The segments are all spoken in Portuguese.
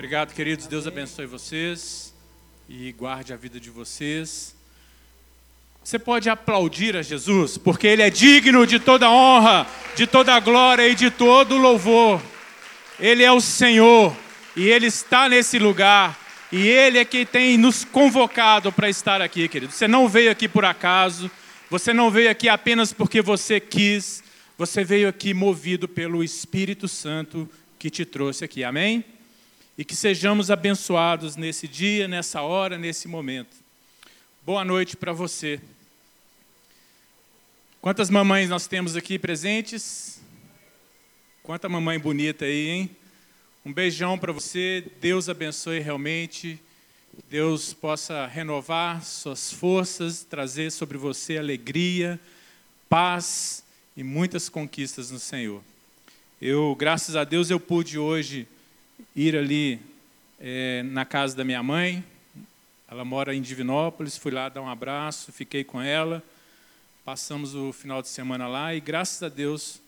Obrigado, queridos. Deus abençoe vocês e guarde a vida de vocês. Você pode aplaudir a Jesus, porque Ele é digno de toda honra, de toda glória e de todo louvor. Ele é o Senhor e Ele está nesse lugar. E Ele é quem tem nos convocado para estar aqui, querido. Você não veio aqui por acaso, você não veio aqui apenas porque você quis, você veio aqui movido pelo Espírito Santo que te trouxe aqui. Amém? E que sejamos abençoados nesse dia, nessa hora, nesse momento. Boa noite para você. Quantas mamães nós temos aqui presentes? Quanta mamãe bonita aí, hein? Um beijão para você. Deus abençoe realmente. Deus possa renovar suas forças, trazer sobre você alegria, paz e muitas conquistas no Senhor. Eu, graças a Deus, eu pude hoje ir ali é, na casa da minha mãe. Ela mora em Divinópolis, fui lá dar um abraço, fiquei com ela. Passamos o final de semana lá e graças a Deus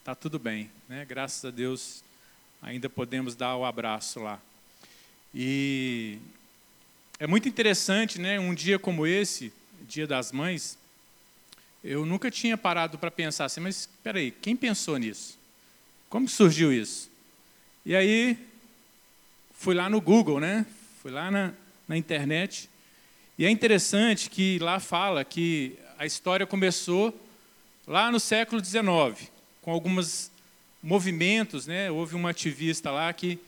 está tudo bem, né? Graças a Deus ainda podemos dar o abraço lá. E é muito interessante, né? Um dia como esse, Dia das Mães, eu nunca tinha parado para pensar assim, mas espera aí, quem pensou nisso? Como surgiu isso? E aí fui lá no Google, né? Fui lá na, na internet. E é interessante que lá fala que a história começou lá no século XIX, com alguns movimentos, né? Houve uma ativista lá que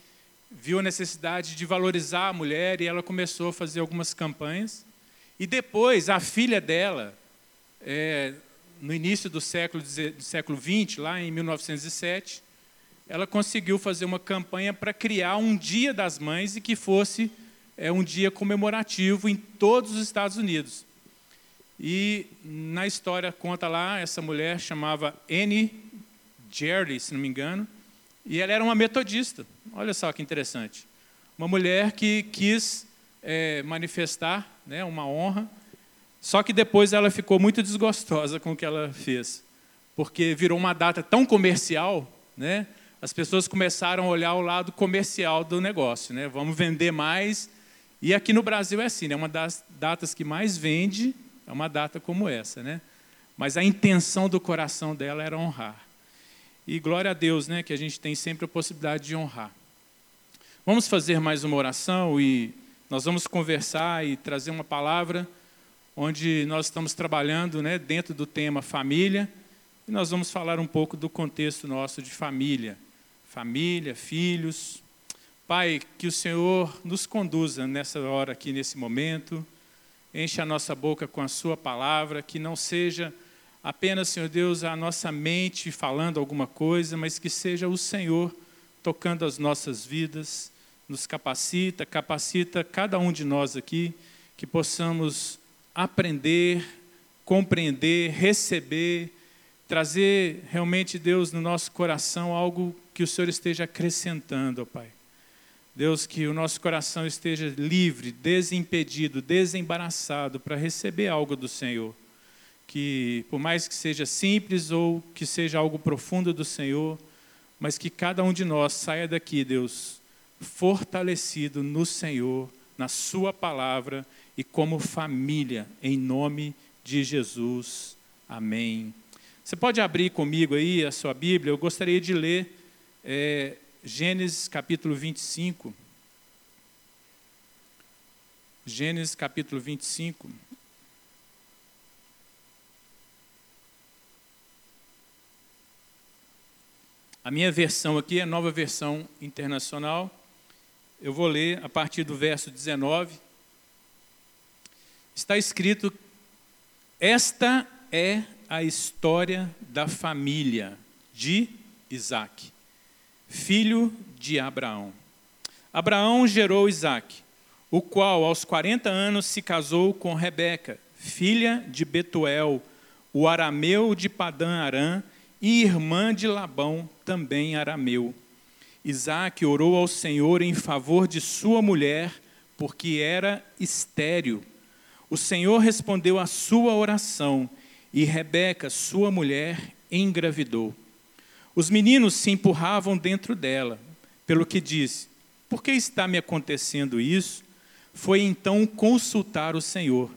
viu a necessidade de valorizar a mulher e ela começou a fazer algumas campanhas. E depois a filha dela, é, no início do século, do século XX, lá em 1907, ela conseguiu fazer uma campanha para criar um Dia das Mães e que fosse é, um dia comemorativo em todos os Estados Unidos. E na história conta lá, essa mulher chamava Annie Jerry, se não me engano, e ela era uma metodista. Olha só que interessante. Uma mulher que quis é, manifestar né, uma honra, só que depois ela ficou muito desgostosa com o que ela fez, porque virou uma data tão comercial, né? As pessoas começaram a olhar o lado comercial do negócio, né? Vamos vender mais. E aqui no Brasil é assim, né? Uma das datas que mais vende é uma data como essa, né? Mas a intenção do coração dela era honrar. E glória a Deus, né? Que a gente tem sempre a possibilidade de honrar. Vamos fazer mais uma oração e nós vamos conversar e trazer uma palavra onde nós estamos trabalhando, né? Dentro do tema família. E nós vamos falar um pouco do contexto nosso de família família, filhos. Pai, que o Senhor nos conduza nessa hora aqui, nesse momento. Enche a nossa boca com a Sua palavra, que não seja apenas, Senhor Deus, a nossa mente falando alguma coisa, mas que seja o Senhor tocando as nossas vidas, nos capacita, capacita cada um de nós aqui, que possamos aprender, compreender, receber, trazer realmente, Deus, no nosso coração algo que o Senhor esteja acrescentando, ó Pai. Deus, que o nosso coração esteja livre, desimpedido, desembaraçado para receber algo do Senhor. Que, por mais que seja simples ou que seja algo profundo do Senhor, mas que cada um de nós saia daqui, Deus, fortalecido no Senhor, na Sua palavra e como família, em nome de Jesus. Amém. Você pode abrir comigo aí a sua Bíblia? Eu gostaria de ler é, Gênesis capítulo 25. Gênesis capítulo 25. A minha versão aqui é a nova versão internacional. Eu vou ler a partir do verso 19. Está escrito: Esta é a história da família de Isaac filho de Abraão. Abraão gerou Isaque, o qual aos 40 anos se casou com Rebeca, filha de Betuel, o arameu de Padã Arã, e irmã de Labão, também arameu. Isaque orou ao Senhor em favor de sua mulher, porque era estéril. O Senhor respondeu à sua oração, e Rebeca, sua mulher, engravidou. Os meninos se empurravam dentro dela, pelo que disse: Por que está me acontecendo isso? Foi então consultar o Senhor.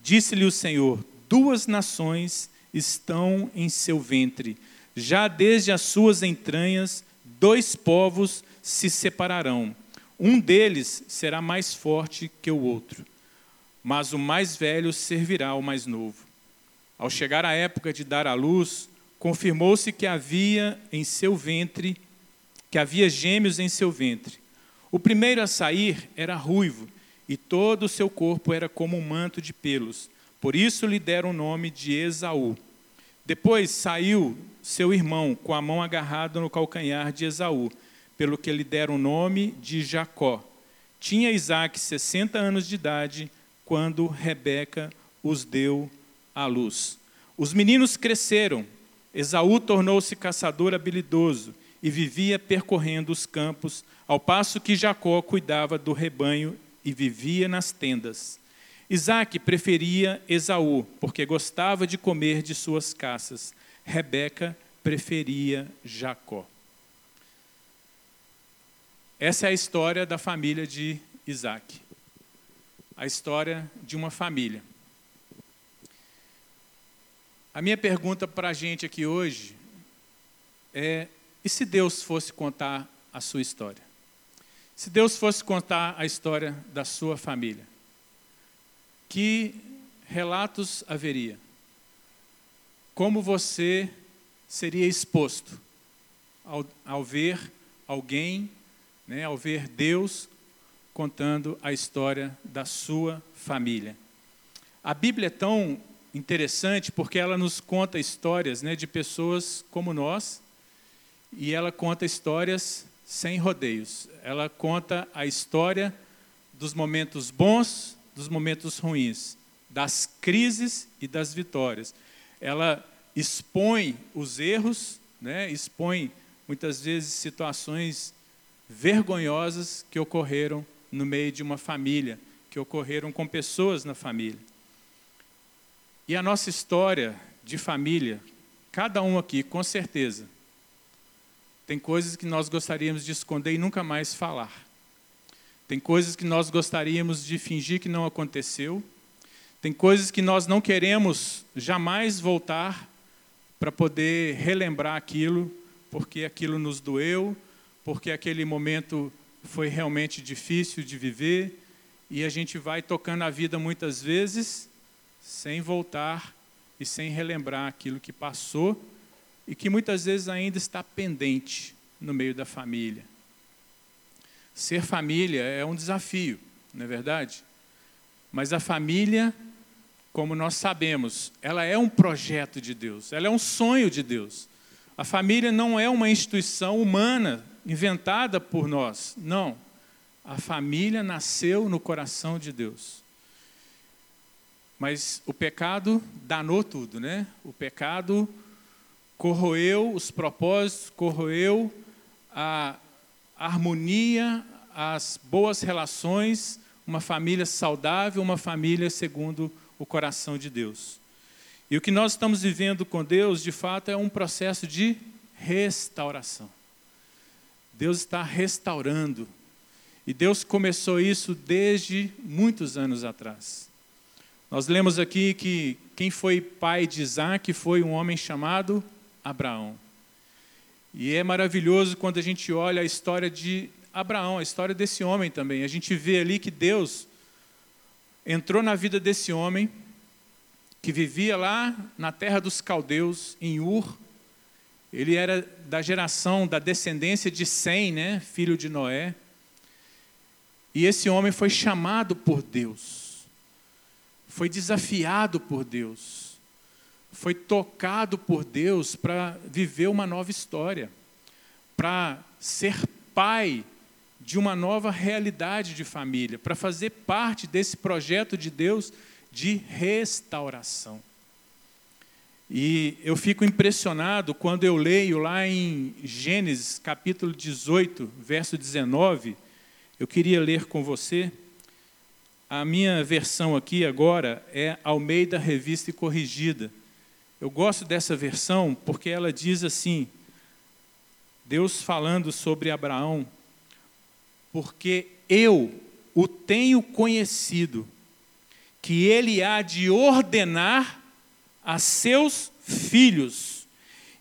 Disse-lhe o Senhor: Duas nações estão em seu ventre, já desde as suas entranhas, dois povos se separarão. Um deles será mais forte que o outro, mas o mais velho servirá ao mais novo. Ao chegar a época de dar à luz, confirmou-se que havia em seu ventre, que havia gêmeos em seu ventre. O primeiro a sair era ruivo, e todo o seu corpo era como um manto de pelos. Por isso lhe deram o nome de Esaú. Depois saiu seu irmão com a mão agarrada no calcanhar de Esaú, pelo que lhe deram o nome de Jacó. Tinha Isaac 60 anos de idade quando Rebeca os deu à luz. Os meninos cresceram Esaú tornou-se caçador habilidoso e vivia percorrendo os campos, ao passo que Jacó cuidava do rebanho e vivia nas tendas. Isaac preferia Esaú, porque gostava de comer de suas caças. Rebeca preferia Jacó. Essa é a história da família de Isaac. A história de uma família. A minha pergunta para a gente aqui hoje é: e se Deus fosse contar a sua história? Se Deus fosse contar a história da sua família, que relatos haveria? Como você seria exposto ao, ao ver alguém, né, ao ver Deus contando a história da sua família? A Bíblia é tão interessante porque ela nos conta histórias né, de pessoas como nós e ela conta histórias sem rodeios. Ela conta a história dos momentos bons, dos momentos ruins, das crises e das vitórias. Ela expõe os erros, né, expõe muitas vezes situações vergonhosas que ocorreram no meio de uma família, que ocorreram com pessoas na família. E a nossa história de família, cada um aqui, com certeza, tem coisas que nós gostaríamos de esconder e nunca mais falar. Tem coisas que nós gostaríamos de fingir que não aconteceu. Tem coisas que nós não queremos jamais voltar para poder relembrar aquilo, porque aquilo nos doeu, porque aquele momento foi realmente difícil de viver, e a gente vai tocando a vida muitas vezes sem voltar e sem relembrar aquilo que passou e que muitas vezes ainda está pendente no meio da família. Ser família é um desafio, não é verdade? Mas a família, como nós sabemos, ela é um projeto de Deus, ela é um sonho de Deus. A família não é uma instituição humana inventada por nós, não. A família nasceu no coração de Deus. Mas o pecado danou tudo, né? O pecado corroeu os propósitos, corroeu a harmonia, as boas relações, uma família saudável, uma família segundo o coração de Deus. E o que nós estamos vivendo com Deus, de fato, é um processo de restauração. Deus está restaurando. E Deus começou isso desde muitos anos atrás. Nós lemos aqui que quem foi pai de Isaac foi um homem chamado Abraão. E é maravilhoso quando a gente olha a história de Abraão, a história desse homem também. A gente vê ali que Deus entrou na vida desse homem, que vivia lá na terra dos caldeus, em Ur. Ele era da geração, da descendência de Sem, né, filho de Noé. E esse homem foi chamado por Deus foi desafiado por Deus, foi tocado por Deus para viver uma nova história, para ser pai de uma nova realidade de família, para fazer parte desse projeto de Deus de restauração. E eu fico impressionado quando eu leio lá em Gênesis capítulo 18, verso 19. Eu queria ler com você. A minha versão aqui agora é Almeida Revista e Corrigida. Eu gosto dessa versão porque ela diz assim: Deus falando sobre Abraão, porque eu o tenho conhecido, que ele há de ordenar a seus filhos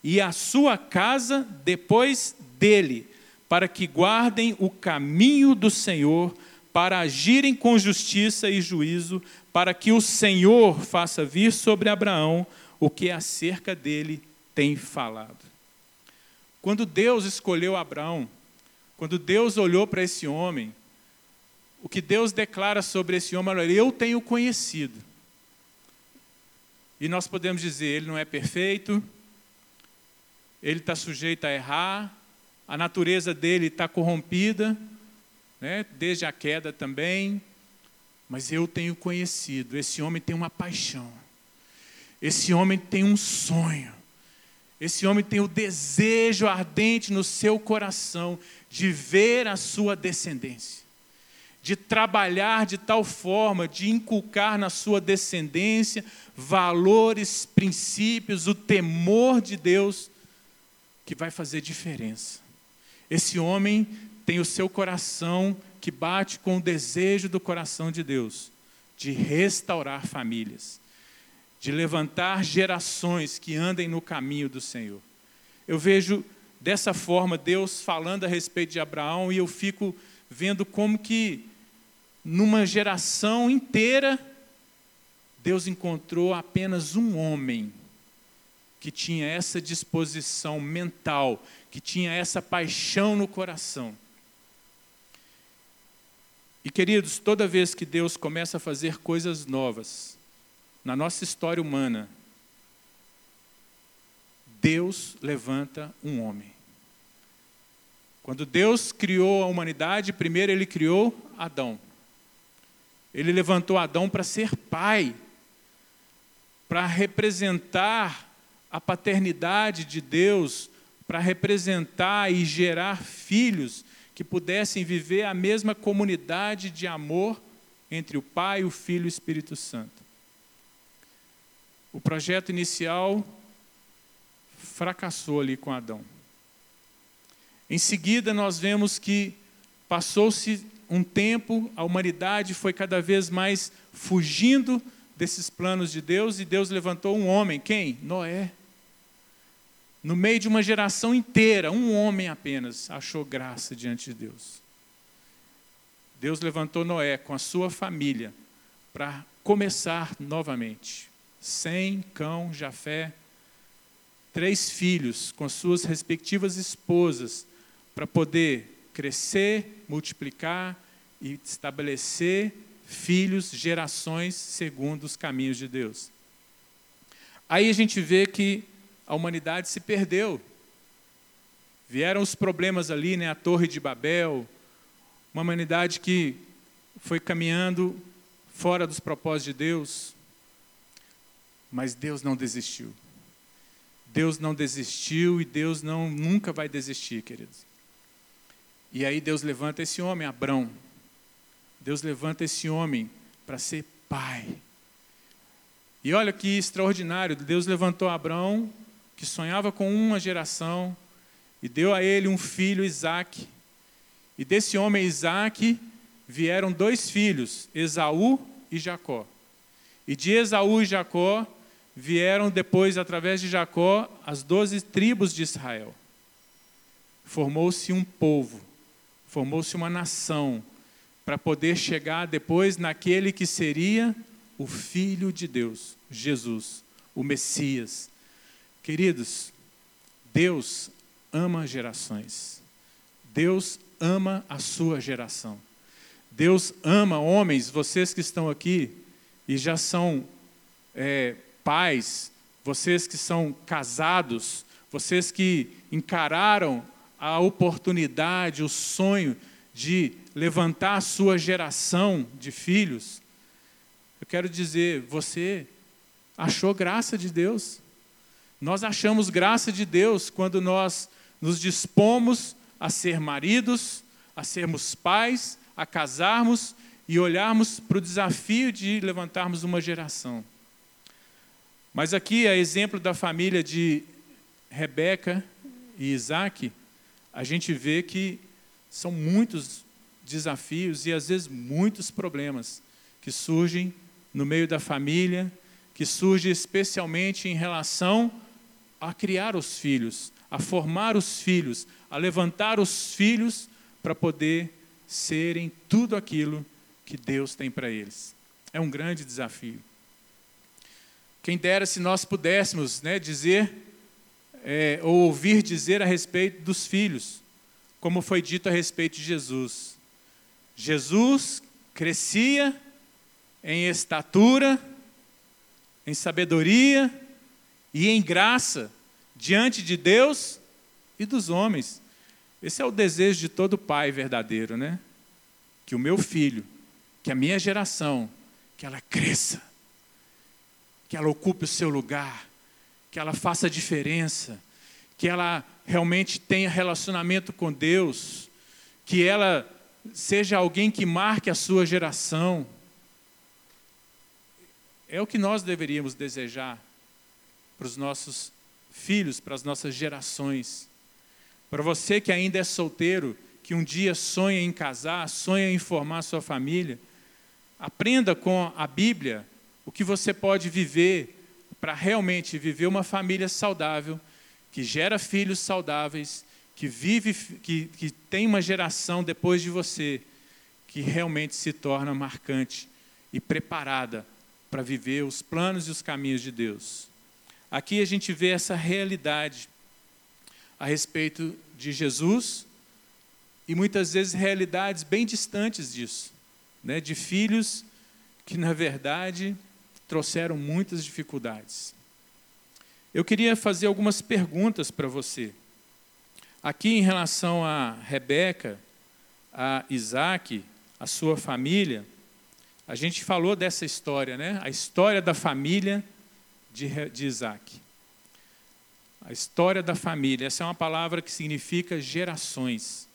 e a sua casa depois dele, para que guardem o caminho do Senhor, para agirem com justiça e juízo, para que o Senhor faça vir sobre Abraão o que acerca dele tem falado. Quando Deus escolheu Abraão, quando Deus olhou para esse homem, o que Deus declara sobre esse homem, olha, eu tenho conhecido. E nós podemos dizer, ele não é perfeito, ele está sujeito a errar, a natureza dele está corrompida, né, desde a queda também, mas eu tenho conhecido, esse homem tem uma paixão, esse homem tem um sonho, esse homem tem o desejo ardente no seu coração de ver a sua descendência de trabalhar de tal forma, de inculcar na sua descendência valores, princípios, o temor de Deus, que vai fazer diferença. Esse homem tem o seu coração que bate com o desejo do coração de Deus, de restaurar famílias, de levantar gerações que andem no caminho do Senhor. Eu vejo dessa forma Deus falando a respeito de Abraão e eu fico vendo como que numa geração inteira, Deus encontrou apenas um homem que tinha essa disposição mental, que tinha essa paixão no coração. E queridos, toda vez que Deus começa a fazer coisas novas na nossa história humana, Deus levanta um homem. Quando Deus criou a humanidade, primeiro ele criou Adão. Ele levantou Adão para ser pai, para representar a paternidade de Deus, para representar e gerar filhos que pudessem viver a mesma comunidade de amor entre o Pai, o Filho e o Espírito Santo. O projeto inicial fracassou ali com Adão. Em seguida, nós vemos que passou-se um tempo, a humanidade foi cada vez mais fugindo desses planos de Deus e Deus levantou um homem. Quem? Noé. No meio de uma geração inteira, um homem apenas achou graça diante de Deus. Deus levantou Noé com a sua família para começar novamente. Sem, Cão, Jafé, três filhos com suas respectivas esposas para poder crescer, multiplicar e estabelecer filhos, gerações segundo os caminhos de Deus. Aí a gente vê que a humanidade se perdeu. Vieram os problemas ali, né, a Torre de Babel, uma humanidade que foi caminhando fora dos propósitos de Deus, mas Deus não desistiu. Deus não desistiu e Deus não nunca vai desistir, queridos. E aí Deus levanta esse homem, Abrão. Deus levanta esse homem para ser pai. E olha que extraordinário, Deus levantou Abrão, que sonhava com uma geração, e deu a ele um filho, Isaac. E desse homem, Isaac, vieram dois filhos, Esaú e Jacó. E de Esaú e Jacó vieram depois, através de Jacó, as doze tribos de Israel. Formou-se um povo formou-se uma nação para poder chegar depois naquele que seria o Filho de Deus, Jesus, o Messias. Queridos, Deus ama gerações. Deus ama a sua geração. Deus ama homens, vocês que estão aqui e já são é, pais, vocês que são casados, vocês que encararam a oportunidade, o sonho de levantar a sua geração de filhos, eu quero dizer, você achou graça de Deus. Nós achamos graça de Deus quando nós nos dispomos a ser maridos, a sermos pais, a casarmos e olharmos para o desafio de levantarmos uma geração. Mas aqui, a exemplo da família de Rebeca e Isaac, a gente vê que são muitos desafios e às vezes muitos problemas que surgem no meio da família, que surgem especialmente em relação a criar os filhos, a formar os filhos, a levantar os filhos para poder serem tudo aquilo que Deus tem para eles. É um grande desafio. Quem dera se nós pudéssemos né, dizer é, ou ouvir dizer a respeito dos filhos, como foi dito a respeito de Jesus. Jesus crescia em estatura, em sabedoria e em graça diante de Deus e dos homens. Esse é o desejo de todo pai verdadeiro, né? Que o meu filho, que a minha geração, que ela cresça, que ela ocupe o seu lugar, que ela faça diferença, que ela realmente tenha relacionamento com Deus, que ela seja alguém que marque a sua geração. É o que nós deveríamos desejar para os nossos filhos, para as nossas gerações. Para você que ainda é solteiro, que um dia sonha em casar, sonha em formar sua família, aprenda com a Bíblia o que você pode viver para realmente viver uma família saudável, que gera filhos saudáveis, que vive, que, que tem uma geração depois de você que realmente se torna marcante e preparada para viver os planos e os caminhos de Deus. Aqui a gente vê essa realidade a respeito de Jesus e muitas vezes realidades bem distantes disso, né, de filhos que na verdade trouxeram muitas dificuldades. Eu queria fazer algumas perguntas para você. Aqui em relação a Rebeca, a Isaac, a sua família, a gente falou dessa história, né? A história da família de, de Isaac. A história da família, essa é uma palavra que significa gerações.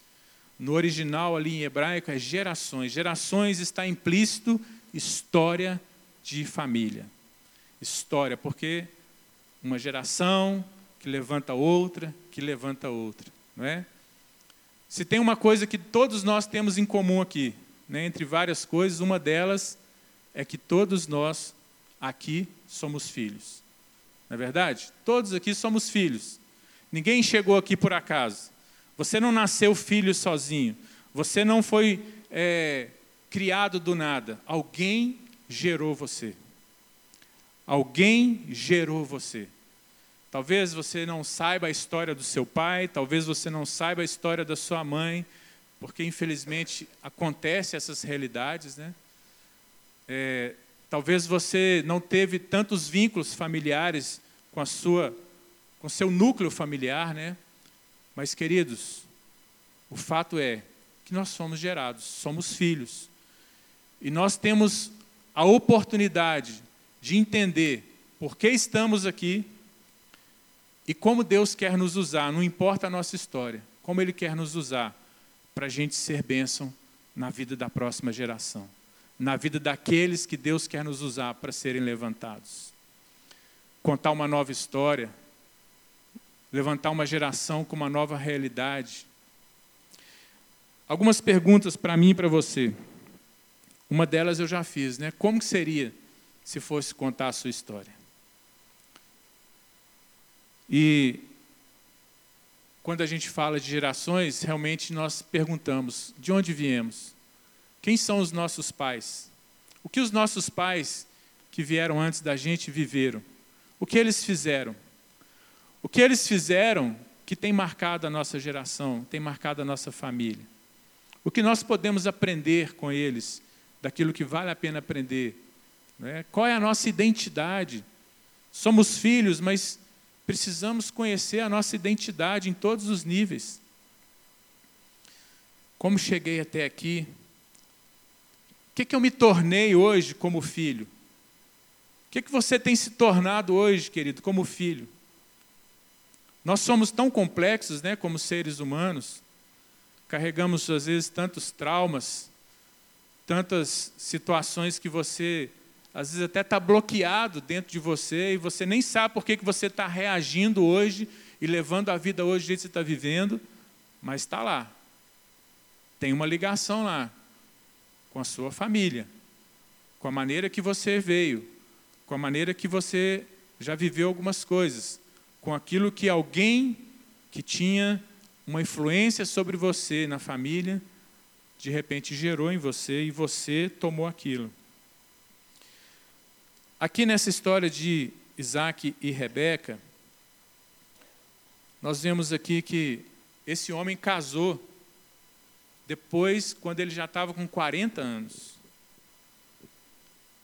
No original, ali em hebraico, é gerações. Gerações está implícito história de família. História, porque uma geração que levanta outra, que levanta outra, não é? Se tem uma coisa que todos nós temos em comum aqui, né, entre várias coisas, uma delas é que todos nós aqui somos filhos. Não é verdade? Todos aqui somos filhos. Ninguém chegou aqui por acaso. Você não nasceu filho sozinho. Você não foi é, criado do nada. Alguém gerou você. Alguém gerou você. Talvez você não saiba a história do seu pai, talvez você não saiba a história da sua mãe, porque infelizmente acontece essas realidades, né? É, Talvez você não teve tantos vínculos familiares com a sua, com seu núcleo familiar, né? Mas queridos, o fato é que nós somos gerados, somos filhos. E nós temos a oportunidade de entender por que estamos aqui e como Deus quer nos usar, não importa a nossa história, como Ele quer nos usar para a gente ser bênção na vida da próxima geração na vida daqueles que Deus quer nos usar para serem levantados. Contar uma nova história, levantar uma geração com uma nova realidade. Algumas perguntas para mim e para você. Uma delas eu já fiz, né? Como seria se fosse contar a sua história? E quando a gente fala de gerações, realmente nós perguntamos: de onde viemos? Quem são os nossos pais? O que os nossos pais que vieram antes da gente viveram? O que eles fizeram? O que eles fizeram que tem marcado a nossa geração, tem marcado a nossa família? O que nós podemos aprender com eles, daquilo que vale a pena aprender? Né? Qual é a nossa identidade? Somos filhos, mas precisamos conhecer a nossa identidade em todos os níveis. Como cheguei até aqui, que, que eu me tornei hoje como filho? O que, que você tem se tornado hoje, querido, como filho? Nós somos tão complexos, né, como seres humanos, carregamos às vezes tantos traumas, tantas situações que você às vezes até está bloqueado dentro de você e você nem sabe por que, que você está reagindo hoje e levando a vida hoje do jeito que você está vivendo, mas está lá. tem uma ligação lá com a sua família, com a maneira que você veio, com a maneira que você já viveu algumas coisas, com aquilo que alguém que tinha uma influência sobre você na família, de repente gerou em você e você tomou aquilo. Aqui nessa história de Isaac e Rebeca, nós vemos aqui que esse homem casou depois, quando ele já estava com 40 anos.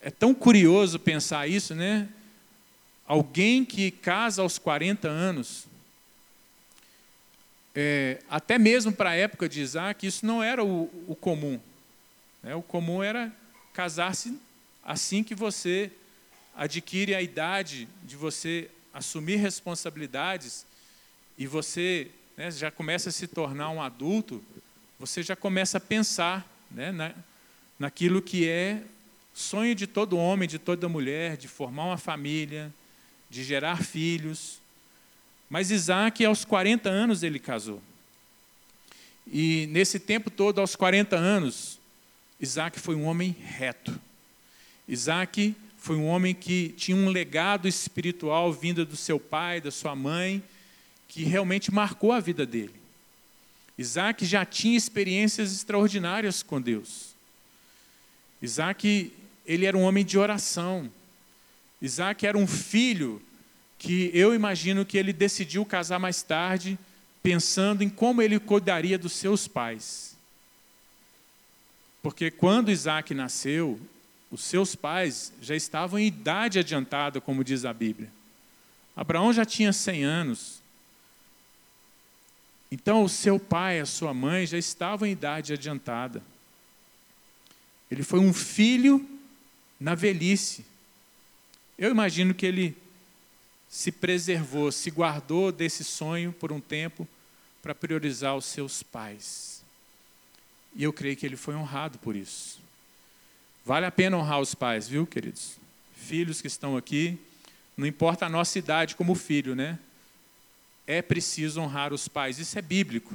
É tão curioso pensar isso, né? Alguém que casa aos 40 anos, é, até mesmo para a época de Isaac, isso não era o, o comum. Né? O comum era casar-se assim que você adquire a idade de você assumir responsabilidades e você né, já começa a se tornar um adulto, você já começa a pensar né, na, naquilo que é sonho de todo homem, de toda mulher, de formar uma família, de gerar filhos. Mas Isaac, aos 40 anos, ele casou. E nesse tempo todo, aos 40 anos, Isaac foi um homem reto. Isaac foi um homem que tinha um legado espiritual vindo do seu pai, da sua mãe, que realmente marcou a vida dele. Isaac já tinha experiências extraordinárias com Deus. Isaac, ele era um homem de oração. Isaac era um filho que eu imagino que ele decidiu casar mais tarde, pensando em como ele cuidaria dos seus pais. Porque quando Isaac nasceu, os seus pais já estavam em idade adiantada, como diz a Bíblia. Abraão já tinha 100 anos. Então, o seu pai, a sua mãe já estavam em idade adiantada. Ele foi um filho na velhice. Eu imagino que ele se preservou, se guardou desse sonho por um tempo para priorizar os seus pais. E eu creio que ele foi honrado por isso. Vale a pena honrar os pais, viu, queridos? Filhos que estão aqui, não importa a nossa idade como filho, né? É preciso honrar os pais. Isso é bíblico.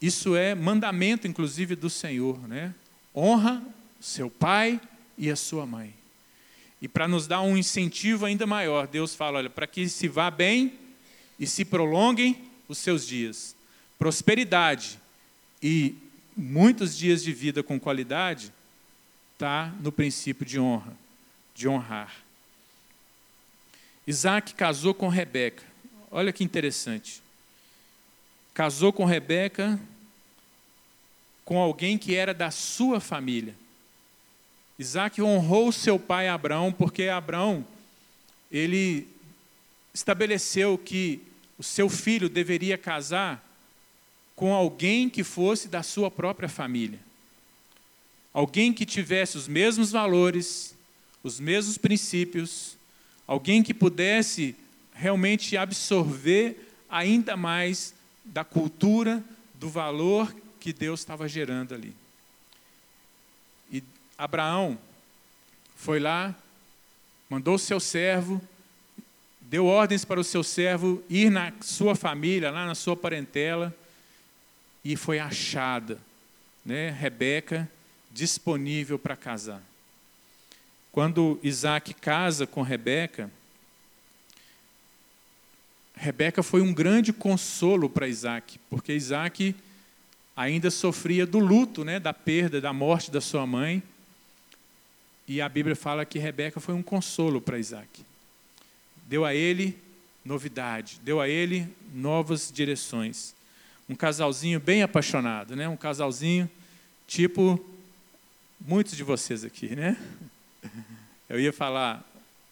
Isso é mandamento, inclusive, do Senhor, né? Honra seu pai e a sua mãe. E para nos dar um incentivo ainda maior, Deus fala: olha, para que se vá bem e se prolonguem os seus dias. Prosperidade e muitos dias de vida com qualidade está no princípio de honra, de honrar. Isaac casou com Rebeca. Olha que interessante. Casou com Rebeca com alguém que era da sua família. Isaac honrou seu pai Abraão, porque Abraão, ele estabeleceu que o seu filho deveria casar com alguém que fosse da sua própria família. Alguém que tivesse os mesmos valores, os mesmos princípios, alguém que pudesse realmente absorver ainda mais da cultura, do valor que Deus estava gerando ali. Abraão foi lá, mandou o seu servo, deu ordens para o seu servo ir na sua família, lá na sua parentela, e foi achada, né, Rebeca, disponível para casar. Quando Isaac casa com Rebeca, Rebeca foi um grande consolo para Isaac, porque Isaac ainda sofria do luto, né, da perda, da morte da sua mãe. E a Bíblia fala que Rebeca foi um consolo para Isaac. Deu a ele novidade, deu a ele novas direções. Um casalzinho bem apaixonado, né? Um casalzinho tipo muitos de vocês aqui, né? Eu ia falar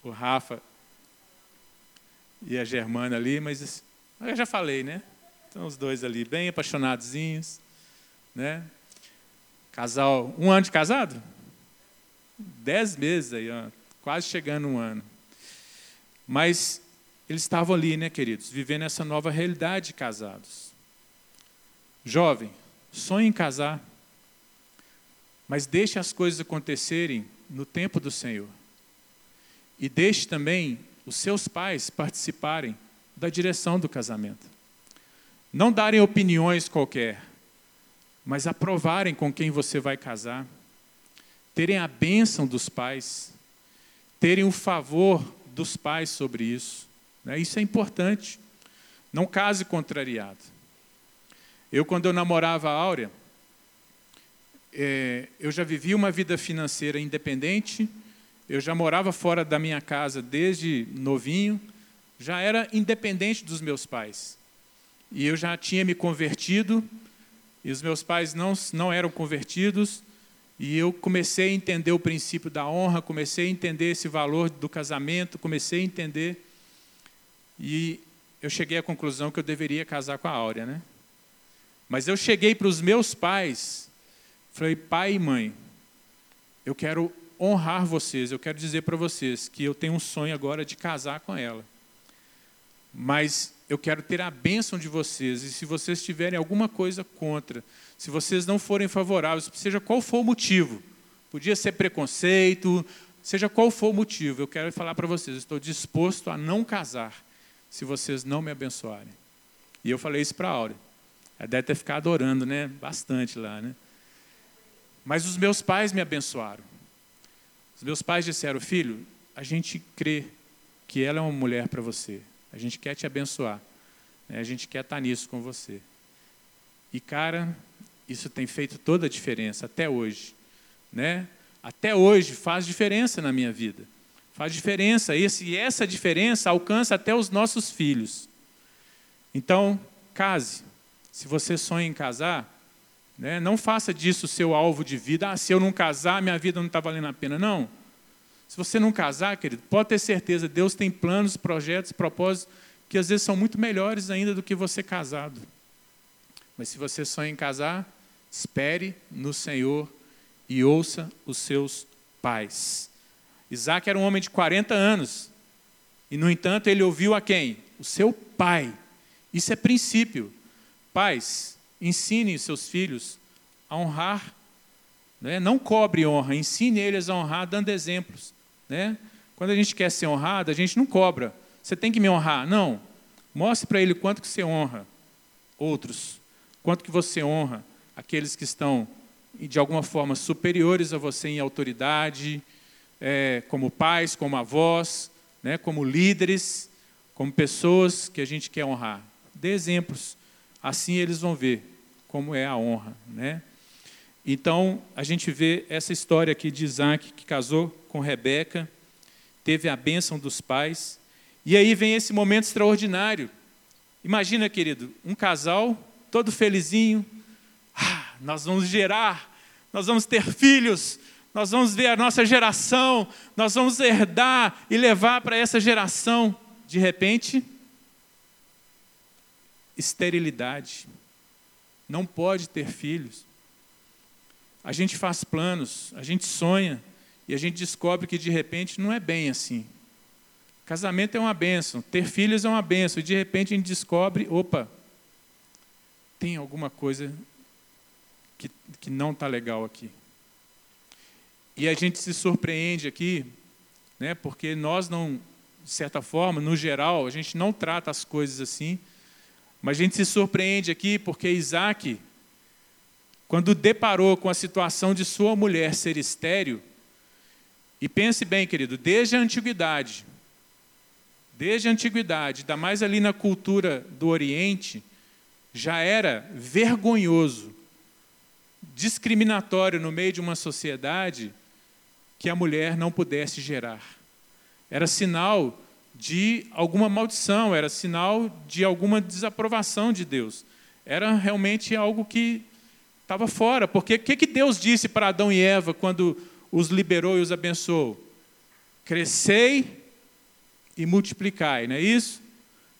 o Rafa e a Germana ali, mas eu já falei, né? Estão os dois ali bem apaixonadinhos, né? Casal, um ano de casado? dez meses aí, ó, quase chegando um ano. Mas eles estavam ali, né, queridos, vivendo essa nova realidade de casados. Jovem, sonhe em casar, mas deixe as coisas acontecerem no tempo do Senhor. E deixe também os seus pais participarem da direção do casamento. Não darem opiniões qualquer, mas aprovarem com quem você vai casar, terem a bênção dos pais, terem o favor dos pais sobre isso. Né? Isso é importante. Não case contrariado. Eu, quando eu namorava a Áurea, é, eu já vivia uma vida financeira independente, eu já morava fora da minha casa desde novinho, já era independente dos meus pais. E eu já tinha me convertido, e os meus pais não, não eram convertidos, e eu comecei a entender o princípio da honra, comecei a entender esse valor do casamento, comecei a entender. E eu cheguei à conclusão que eu deveria casar com a Áurea, né? Mas eu cheguei para os meus pais, falei, pai e mãe, eu quero honrar vocês, eu quero dizer para vocês que eu tenho um sonho agora de casar com ela. Mas eu quero ter a bênção de vocês, e se vocês tiverem alguma coisa contra, se vocês não forem favoráveis, seja qual for o motivo, podia ser preconceito, seja qual for o motivo, eu quero falar para vocês, estou disposto a não casar, se vocês não me abençoarem. E eu falei isso para a Áurea. Ela deve ter ficado orando, né? Bastante lá, né? Mas os meus pais me abençoaram. Os meus pais disseram, filho, a gente crê que ela é uma mulher para você. A gente quer te abençoar. Né? A gente quer estar nisso com você. E, cara, isso tem feito toda a diferença até hoje. Né? Até hoje faz diferença na minha vida. Faz diferença. Esse, e essa diferença alcança até os nossos filhos. Então, case. Se você sonha em casar, né? Não faça disso seu alvo de vida. Ah, se eu não casar, minha vida não está valendo a pena. Não. Se você não casar, querido, pode ter certeza, Deus tem planos, projetos, propósitos que às vezes são muito melhores ainda do que você casado. Mas se você sonha em casar, espere no Senhor e ouça os seus pais. Isaac era um homem de 40 anos. E, no entanto, ele ouviu a quem? O seu pai. Isso é princípio. Pais, Ensine seus filhos a honrar. Né? Não cobre honra, ensine eles a honrar dando exemplos. Né? Quando a gente quer ser honrado, a gente não cobra. Você tem que me honrar. Não. Mostre para ele quanto que você honra outros. Quanto que você honra aqueles que estão, de alguma forma, superiores a você em autoridade, é, como pais, como avós, né, como líderes, como pessoas que a gente quer honrar. Dê exemplos. Assim eles vão ver como é a honra, né? Então, a gente vê essa história aqui de Isaac, que casou com Rebeca, teve a bênção dos pais, e aí vem esse momento extraordinário. Imagina, querido, um casal todo felizinho, ah, nós vamos gerar, nós vamos ter filhos, nós vamos ver a nossa geração, nós vamos herdar e levar para essa geração. De repente, esterilidade. Não pode ter filhos. A gente faz planos, a gente sonha e a gente descobre que de repente não é bem assim. Casamento é uma benção, ter filhos é uma benção, e de repente a gente descobre, opa, tem alguma coisa que, que não está legal aqui. E a gente se surpreende aqui, né, porque nós não, de certa forma, no geral, a gente não trata as coisas assim, mas a gente se surpreende aqui porque Isaac, quando deparou com a situação de sua mulher ser estéril, e pense bem, querido, desde a antiguidade, desde a antiguidade, ainda mais ali na cultura do Oriente, já era vergonhoso, discriminatório no meio de uma sociedade que a mulher não pudesse gerar. Era sinal de alguma maldição, era sinal de alguma desaprovação de Deus. Era realmente algo que estava fora. Porque o que, que Deus disse para Adão e Eva quando os liberou e os abençoou? Crescei e multiplicai, não é isso?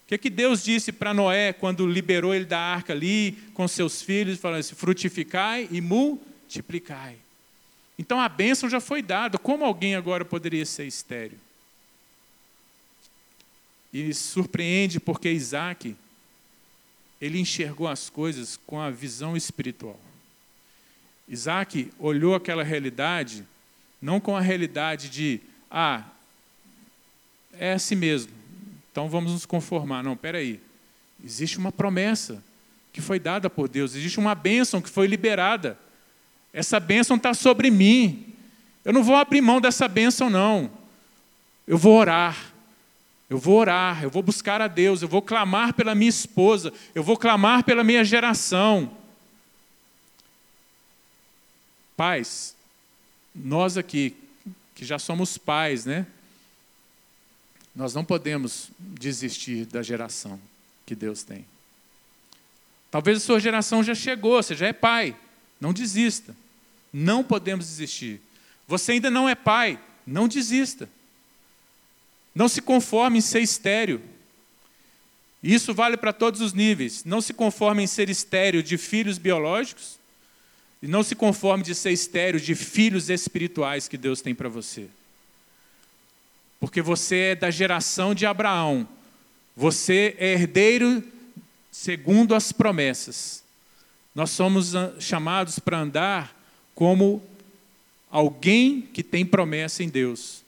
O que, que Deus disse para Noé quando liberou ele da arca ali com seus filhos, falando assim: frutificai e multiplicai. Então a bênção já foi dada. Como alguém agora poderia ser estéreo? E surpreende porque Isaac, ele enxergou as coisas com a visão espiritual. Isaac olhou aquela realidade não com a realidade de, ah, é assim mesmo, então vamos nos conformar. Não, aí. Existe uma promessa. que foi dada por Deus, existe uma bênção que foi liberada. Essa bênção está sobre mim. Eu não vou abrir mão dessa bênção, não. Eu vou orar. Eu vou orar, eu vou buscar a Deus, eu vou clamar pela minha esposa, eu vou clamar pela minha geração. Pais, nós aqui, que já somos pais, né? Nós não podemos desistir da geração que Deus tem. Talvez a sua geração já chegou, você já é pai. Não desista. Não podemos desistir. Você ainda não é pai, não desista. Não se conforme em ser estéreo. Isso vale para todos os níveis. Não se conforme em ser estéreo de filhos biológicos e não se conforme de ser estéreo de filhos espirituais que Deus tem para você. Porque você é da geração de Abraão. Você é herdeiro segundo as promessas. Nós somos chamados para andar como alguém que tem promessa em Deus.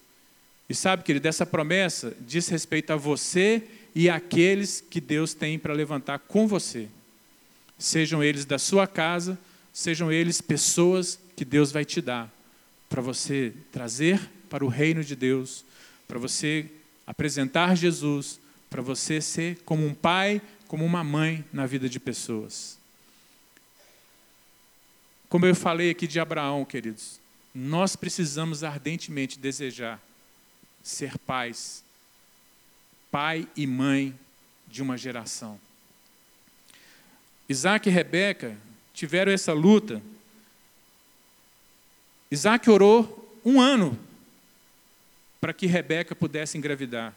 E sabe, querido, essa promessa diz respeito a você e àqueles que Deus tem para levantar com você. Sejam eles da sua casa, sejam eles pessoas que Deus vai te dar para você trazer para o reino de Deus, para você apresentar Jesus, para você ser como um pai, como uma mãe na vida de pessoas. Como eu falei aqui de Abraão, queridos, nós precisamos ardentemente desejar ser pais, pai e mãe de uma geração. Isaac e Rebeca tiveram essa luta. Isaac orou um ano para que Rebeca pudesse engravidar.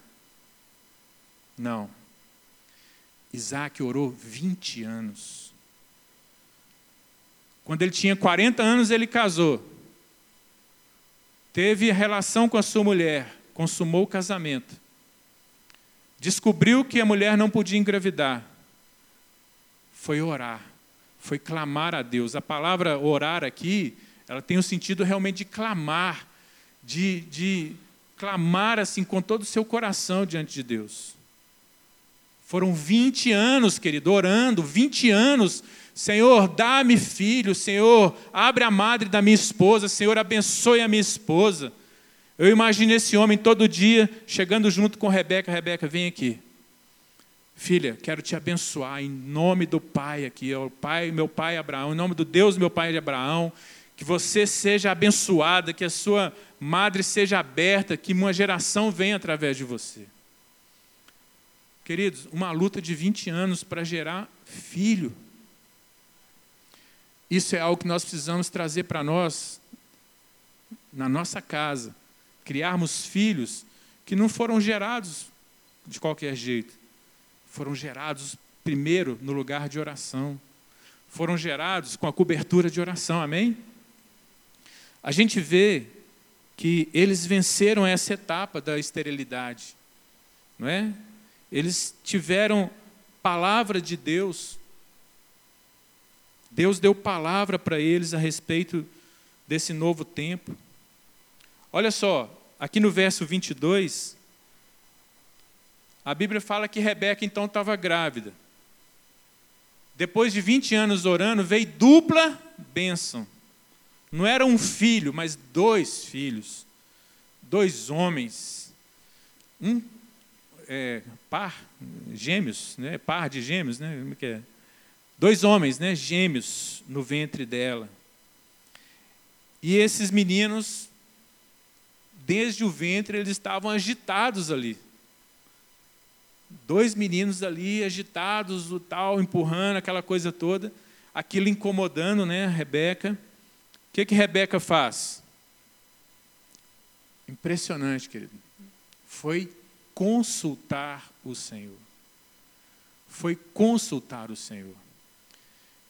Não. Isaac orou 20 anos. Quando ele tinha 40 anos, ele casou. Teve relação com a sua mulher consumou o casamento, descobriu que a mulher não podia engravidar, foi orar, foi clamar a Deus. A palavra orar aqui, ela tem o sentido realmente de clamar, de, de clamar assim com todo o seu coração diante de Deus. Foram 20 anos, querido, orando, 20 anos. Senhor, dá-me filho, Senhor, abre a madre da minha esposa, Senhor, abençoe a minha esposa. Eu imagino esse homem todo dia chegando junto com Rebeca. Rebeca, vem aqui. Filha, quero te abençoar em nome do Pai aqui, o Pai, meu Pai Abraão, em nome do Deus, meu Pai de Abraão, que você seja abençoada, que a sua madre seja aberta, que uma geração venha através de você. Queridos, uma luta de 20 anos para gerar filho. Isso é algo que nós precisamos trazer para nós, na nossa casa criarmos filhos que não foram gerados de qualquer jeito. Foram gerados primeiro no lugar de oração. Foram gerados com a cobertura de oração, amém? A gente vê que eles venceram essa etapa da esterilidade, não é? Eles tiveram palavra de Deus. Deus deu palavra para eles a respeito desse novo tempo. Olha só, aqui no verso 22, a Bíblia fala que Rebeca então estava grávida. Depois de 20 anos orando, veio dupla bênção. Não era um filho, mas dois filhos. Dois homens. Um é, par, gêmeos, né? par de gêmeos, né? Como é que é? Dois homens, né? gêmeos no ventre dela. E esses meninos desde o ventre eles estavam agitados ali. Dois meninos ali agitados, o tal, empurrando aquela coisa toda, aquilo incomodando, né, a Rebeca. O que que Rebeca faz? Impressionante, querido. Foi consultar o Senhor. Foi consultar o Senhor.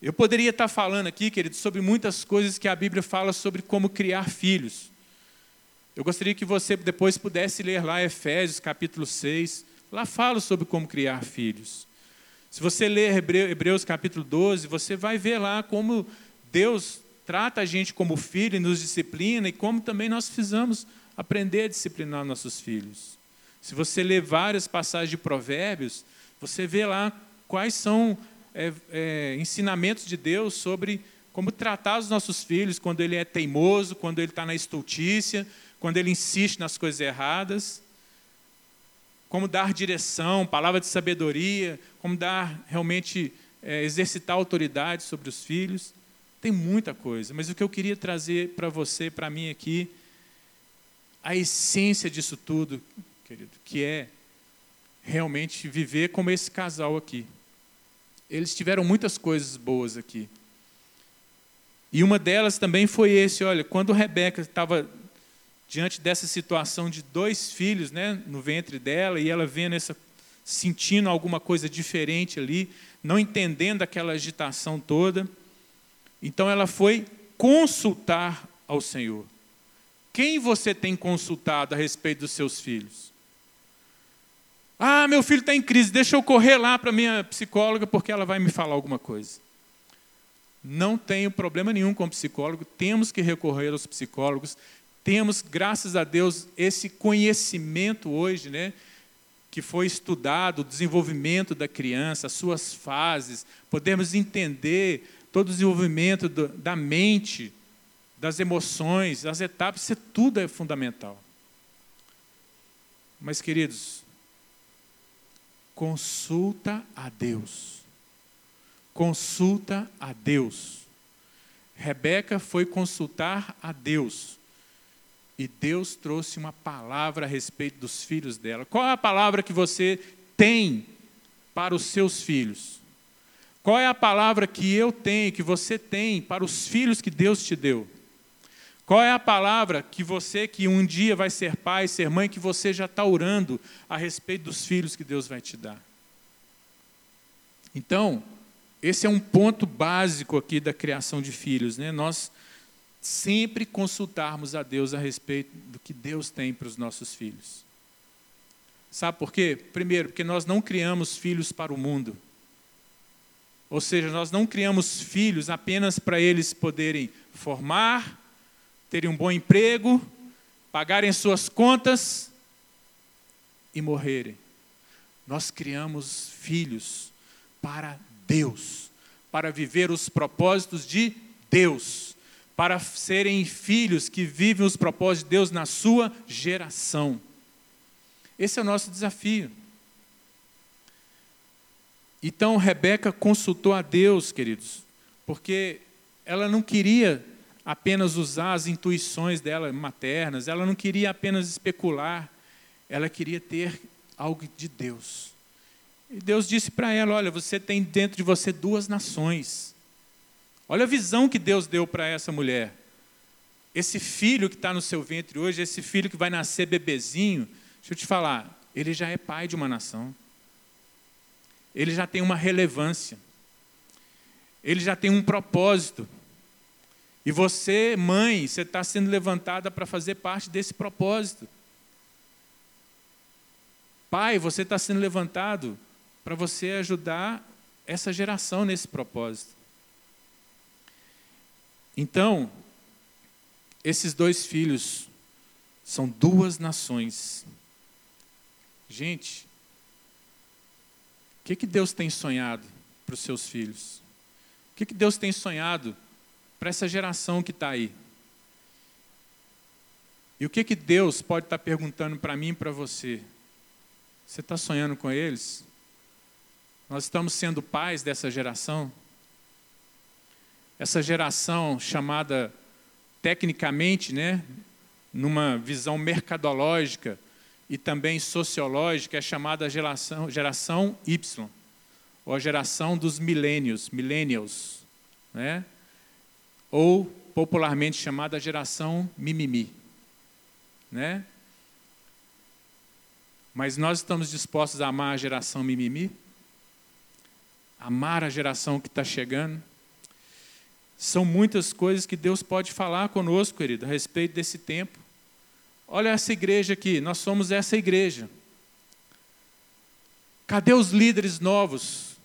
Eu poderia estar falando aqui, querido, sobre muitas coisas que a Bíblia fala sobre como criar filhos. Eu gostaria que você depois pudesse ler lá Efésios capítulo 6. Lá fala sobre como criar filhos. Se você ler Hebreus capítulo 12, você vai ver lá como Deus trata a gente como filho e nos disciplina e como também nós precisamos aprender a disciplinar nossos filhos. Se você ler várias passagens de provérbios, você vê lá quais são é, é, ensinamentos de Deus sobre como tratar os nossos filhos quando ele é teimoso, quando ele está na estultícia, quando ele insiste nas coisas erradas, como dar direção, palavra de sabedoria, como dar realmente é, exercitar autoridade sobre os filhos. Tem muita coisa, mas o que eu queria trazer para você, para mim aqui, a essência disso tudo, querido, que é realmente viver como esse casal aqui. Eles tiveram muitas coisas boas aqui. E uma delas também foi esse, olha, quando Rebeca estava diante dessa situação de dois filhos, né, no ventre dela, e ela vendo essa sentindo alguma coisa diferente ali, não entendendo aquela agitação toda, então ela foi consultar ao Senhor. Quem você tem consultado a respeito dos seus filhos? Ah, meu filho está em crise, deixa eu correr lá para minha psicóloga porque ela vai me falar alguma coisa. Não tenho problema nenhum com psicólogo, temos que recorrer aos psicólogos, temos, graças a Deus, esse conhecimento hoje, né, que foi estudado, o desenvolvimento da criança, as suas fases, podemos entender todo o desenvolvimento do, da mente, das emoções, as etapas, isso tudo é fundamental. Mas, queridos, consulta a Deus consulta a Deus. Rebeca foi consultar a Deus. E Deus trouxe uma palavra a respeito dos filhos dela. Qual é a palavra que você tem para os seus filhos? Qual é a palavra que eu tenho, que você tem para os filhos que Deus te deu? Qual é a palavra que você, que um dia vai ser pai, ser mãe, que você já está orando a respeito dos filhos que Deus vai te dar? Então, esse é um ponto básico aqui da criação de filhos, né? Nós sempre consultarmos a Deus a respeito do que Deus tem para os nossos filhos. Sabe por quê? Primeiro, porque nós não criamos filhos para o mundo. Ou seja, nós não criamos filhos apenas para eles poderem formar, terem um bom emprego, pagarem suas contas e morrerem. Nós criamos filhos para Deus, para viver os propósitos de Deus, para serem filhos que vivem os propósitos de Deus na sua geração. Esse é o nosso desafio. Então Rebeca consultou a Deus, queridos, porque ela não queria apenas usar as intuições dela maternas, ela não queria apenas especular, ela queria ter algo de Deus. E Deus disse para ela: Olha, você tem dentro de você duas nações. Olha a visão que Deus deu para essa mulher. Esse filho que está no seu ventre hoje, esse filho que vai nascer bebezinho, deixa eu te falar, ele já é pai de uma nação. Ele já tem uma relevância. Ele já tem um propósito. E você, mãe, você está sendo levantada para fazer parte desse propósito. Pai, você está sendo levantado para você ajudar essa geração nesse propósito. Então, esses dois filhos são duas nações. Gente, o que, que Deus tem sonhado para os seus filhos? O que, que Deus tem sonhado para essa geração que está aí? E o que, que Deus pode estar tá perguntando para mim e para você? Você está sonhando com eles? Nós estamos sendo pais dessa geração. Essa geração chamada tecnicamente, né, numa visão mercadológica e também sociológica, é chamada geração, geração Y, ou a geração dos milênios, millennials, né? ou popularmente chamada geração mimimi. Né? Mas nós estamos dispostos a amar a geração mimimi? amar a geração que está chegando. São muitas coisas que Deus pode falar conosco, querido, a respeito desse tempo. Olha essa igreja aqui, nós somos essa igreja. Cadê os líderes novos?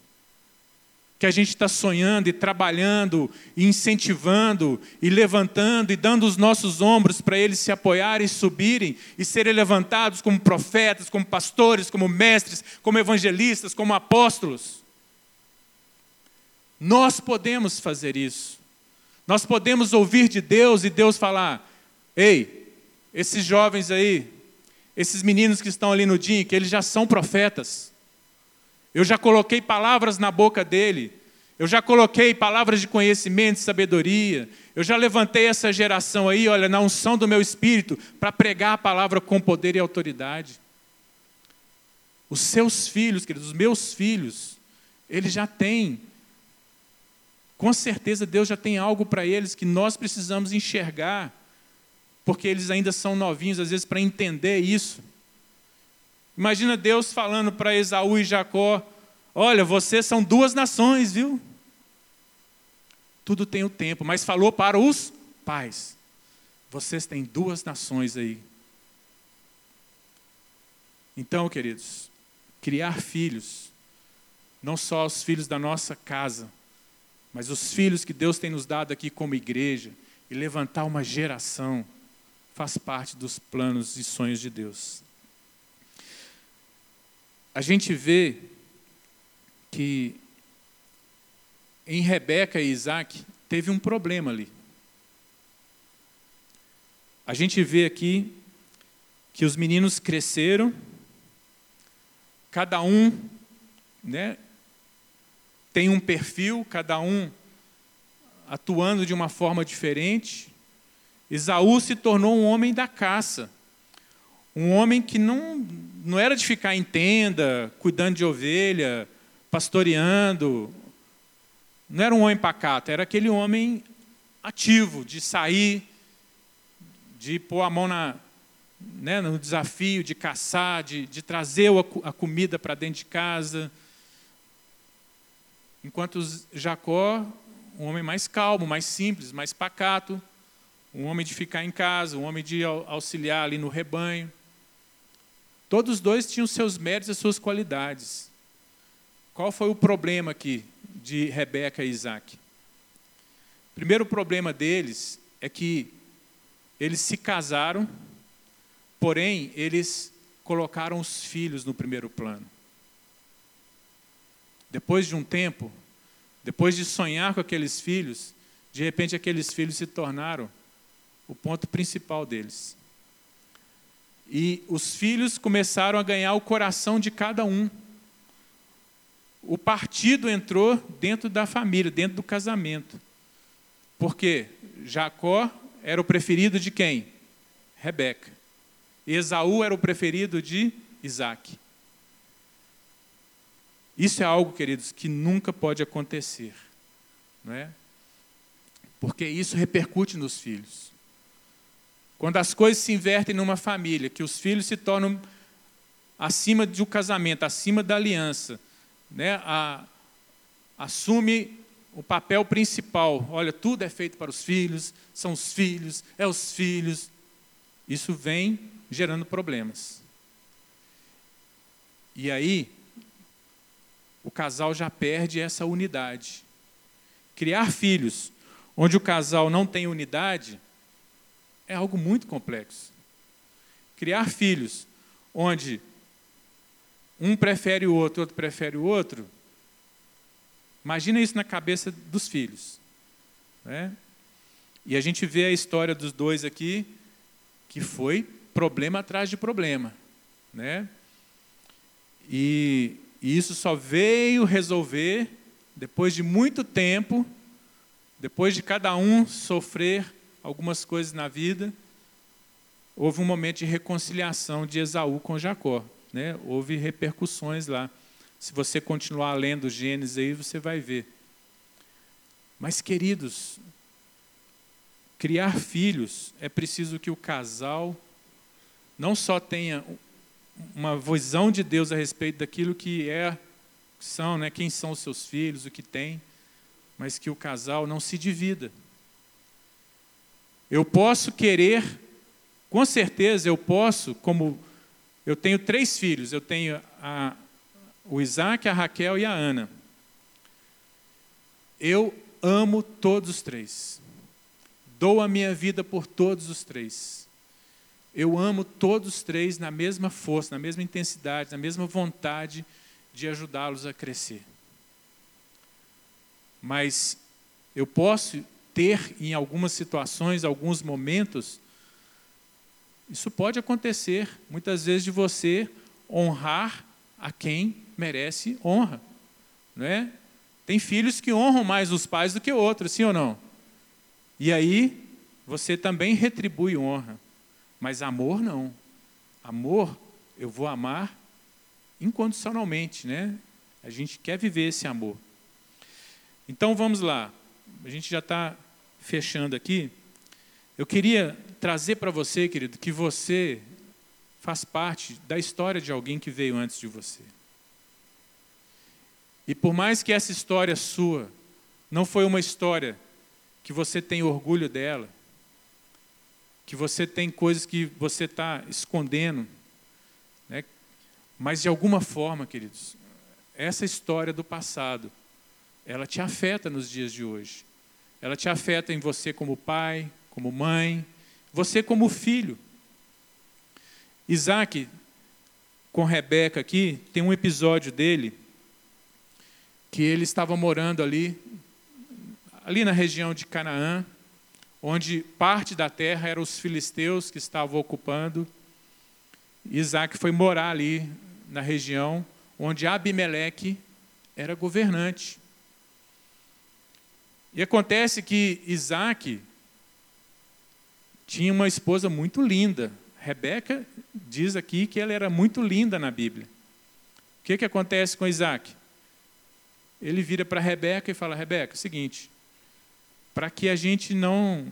Que a gente está sonhando e trabalhando, e incentivando, e levantando, e dando os nossos ombros para eles se apoiarem, e subirem, e serem levantados como profetas, como pastores, como mestres, como evangelistas, como apóstolos. Nós podemos fazer isso. Nós podemos ouvir de Deus e Deus falar: ei, esses jovens aí, esses meninos que estão ali no que eles já são profetas. Eu já coloquei palavras na boca dele. Eu já coloquei palavras de conhecimento, de sabedoria. Eu já levantei essa geração aí, olha, na unção do meu espírito, para pregar a palavra com poder e autoridade. Os seus filhos, queridos, os meus filhos, eles já têm. Com certeza Deus já tem algo para eles que nós precisamos enxergar, porque eles ainda são novinhos, às vezes, para entender isso. Imagina Deus falando para Esaú e Jacó: Olha, vocês são duas nações, viu? Tudo tem o tempo, mas falou para os pais: Vocês têm duas nações aí. Então, queridos, criar filhos, não só os filhos da nossa casa, mas os filhos que Deus tem nos dado aqui como igreja, e levantar uma geração, faz parte dos planos e sonhos de Deus a gente vê que em Rebeca e Isaac teve um problema ali. A gente vê aqui que os meninos cresceram, cada um né, tem um perfil, cada um atuando de uma forma diferente. Esaú se tornou um homem da caça. Um homem que não, não era de ficar em tenda, cuidando de ovelha, pastoreando. Não era um homem pacato, era aquele homem ativo, de sair, de pôr a mão na, né, no desafio, de caçar, de, de trazer a comida para dentro de casa. Enquanto Jacó, um homem mais calmo, mais simples, mais pacato, um homem de ficar em casa, um homem de auxiliar ali no rebanho. Todos dois tinham seus méritos e suas qualidades. Qual foi o problema aqui de Rebeca e Isaac? Primeiro problema deles é que eles se casaram, porém, eles colocaram os filhos no primeiro plano. Depois de um tempo, depois de sonhar com aqueles filhos, de repente aqueles filhos se tornaram o ponto principal deles. E os filhos começaram a ganhar o coração de cada um. O partido entrou dentro da família, dentro do casamento. Porque Jacó era o preferido de quem? Rebeca. Esaú era o preferido de Isaac. Isso é algo, queridos, que nunca pode acontecer. Não é? Porque isso repercute nos filhos. Quando as coisas se invertem numa família, que os filhos se tornam acima um casamento, acima da aliança, né? A, assume o papel principal. Olha, tudo é feito para os filhos, são os filhos, é os filhos. Isso vem gerando problemas. E aí, o casal já perde essa unidade. Criar filhos onde o casal não tem unidade é algo muito complexo. Criar filhos onde um prefere o outro, outro prefere o outro, imagina isso na cabeça dos filhos. Né? E a gente vê a história dos dois aqui, que foi problema atrás de problema. Né? E, e isso só veio resolver depois de muito tempo, depois de cada um sofrer algumas coisas na vida, houve um momento de reconciliação de Esaú com Jacó. Né? Houve repercussões lá. Se você continuar lendo Gênesis aí, você vai ver. Mas, queridos, criar filhos é preciso que o casal não só tenha uma visão de Deus a respeito daquilo que é, são, né, quem são os seus filhos, o que tem, mas que o casal não se divida. Eu posso querer, com certeza eu posso, como eu tenho três filhos, eu tenho a, o Isaac, a Raquel e a Ana. Eu amo todos os três. Dou a minha vida por todos os três. Eu amo todos os três na mesma força, na mesma intensidade, na mesma vontade de ajudá-los a crescer. mas eu posso ter em algumas situações, alguns momentos, isso pode acontecer, muitas vezes, de você honrar a quem merece honra. Não é? Tem filhos que honram mais os pais do que outros, sim ou não? E aí, você também retribui honra. Mas amor não. Amor, eu vou amar incondicionalmente, né? A gente quer viver esse amor. Então vamos lá. A gente já está fechando aqui. Eu queria trazer para você, querido, que você faz parte da história de alguém que veio antes de você. E por mais que essa história sua não foi uma história que você tem orgulho dela, que você tem coisas que você está escondendo, né? mas de alguma forma, queridos, essa história do passado, ela te afeta nos dias de hoje. Ela te afeta em você como pai, como mãe, você como filho. Isaac, com Rebeca aqui, tem um episódio dele que ele estava morando ali, ali na região de Canaã, onde parte da terra eram os filisteus que estavam ocupando. Isaac foi morar ali na região onde Abimeleque era governante. E acontece que Isaac tinha uma esposa muito linda. Rebeca diz aqui que ela era muito linda na Bíblia. O que, que acontece com Isaac? Ele vira para Rebeca e fala: Rebeca, é o seguinte, para que a gente não,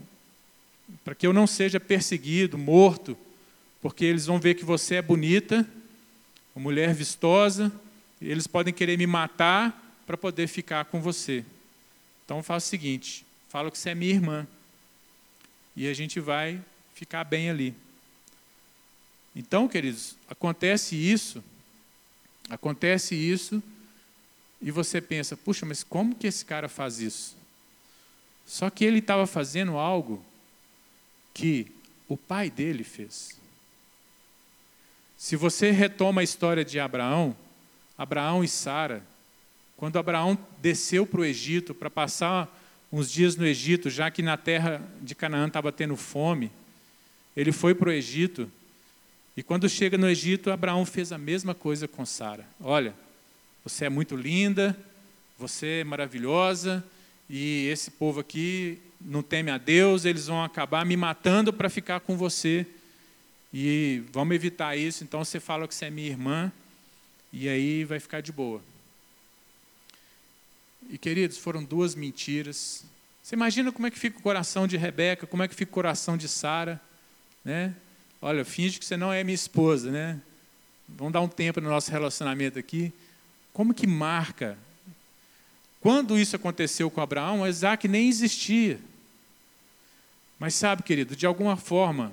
para que eu não seja perseguido, morto, porque eles vão ver que você é bonita, uma mulher vistosa, e eles podem querer me matar para poder ficar com você. Então faça o seguinte: fala que você é minha irmã, e a gente vai ficar bem ali. Então, queridos, acontece isso, acontece isso, e você pensa, puxa, mas como que esse cara faz isso? Só que ele estava fazendo algo que o pai dele fez. Se você retoma a história de Abraão, Abraão e Sara, quando Abraão desceu para o Egito para passar uns dias no Egito, já que na terra de Canaã estava tendo fome, ele foi para o Egito. E quando chega no Egito, Abraão fez a mesma coisa com Sara. Olha, você é muito linda, você é maravilhosa, e esse povo aqui não teme a Deus, eles vão acabar me matando para ficar com você. E vamos evitar isso, então você fala que você é minha irmã, e aí vai ficar de boa. E queridos, foram duas mentiras. Você imagina como é que fica o coração de Rebeca, como é que fica o coração de Sara, né? Olha, finge que você não é minha esposa, né? Vamos dar um tempo no nosso relacionamento aqui. Como que marca quando isso aconteceu com Abraão, Isaac nem existia. Mas sabe, querido, de alguma forma,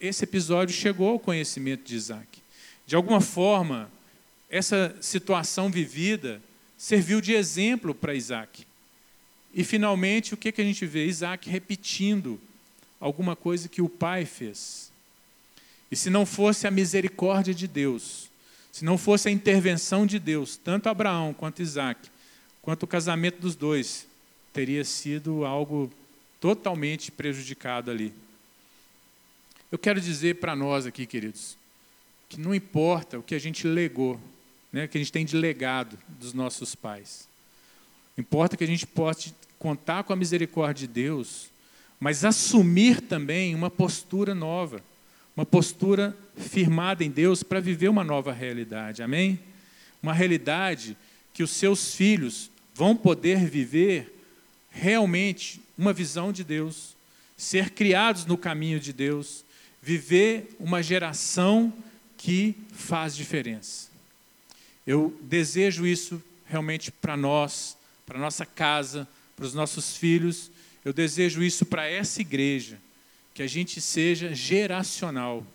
esse episódio chegou ao conhecimento de Isaac. De alguma forma, essa situação vivida serviu de exemplo para Isaac. E finalmente, o que, que a gente vê? Isaac repetindo alguma coisa que o pai fez. E se não fosse a misericórdia de Deus, se não fosse a intervenção de Deus, tanto Abraão quanto Isaac, quanto o casamento dos dois teria sido algo totalmente prejudicado ali. Eu quero dizer para nós aqui, queridos, que não importa o que a gente legou, né, que a gente tem de legado dos nossos pais. Importa que a gente possa contar com a misericórdia de Deus, mas assumir também uma postura nova, uma postura firmada em Deus para viver uma nova realidade. Amém? Uma realidade que os seus filhos vão poder viver realmente uma visão de Deus, ser criados no caminho de Deus, viver uma geração que faz diferença. Eu desejo isso realmente para nós, para nossa casa, para os nossos filhos. Eu desejo isso para essa igreja, que a gente seja geracional,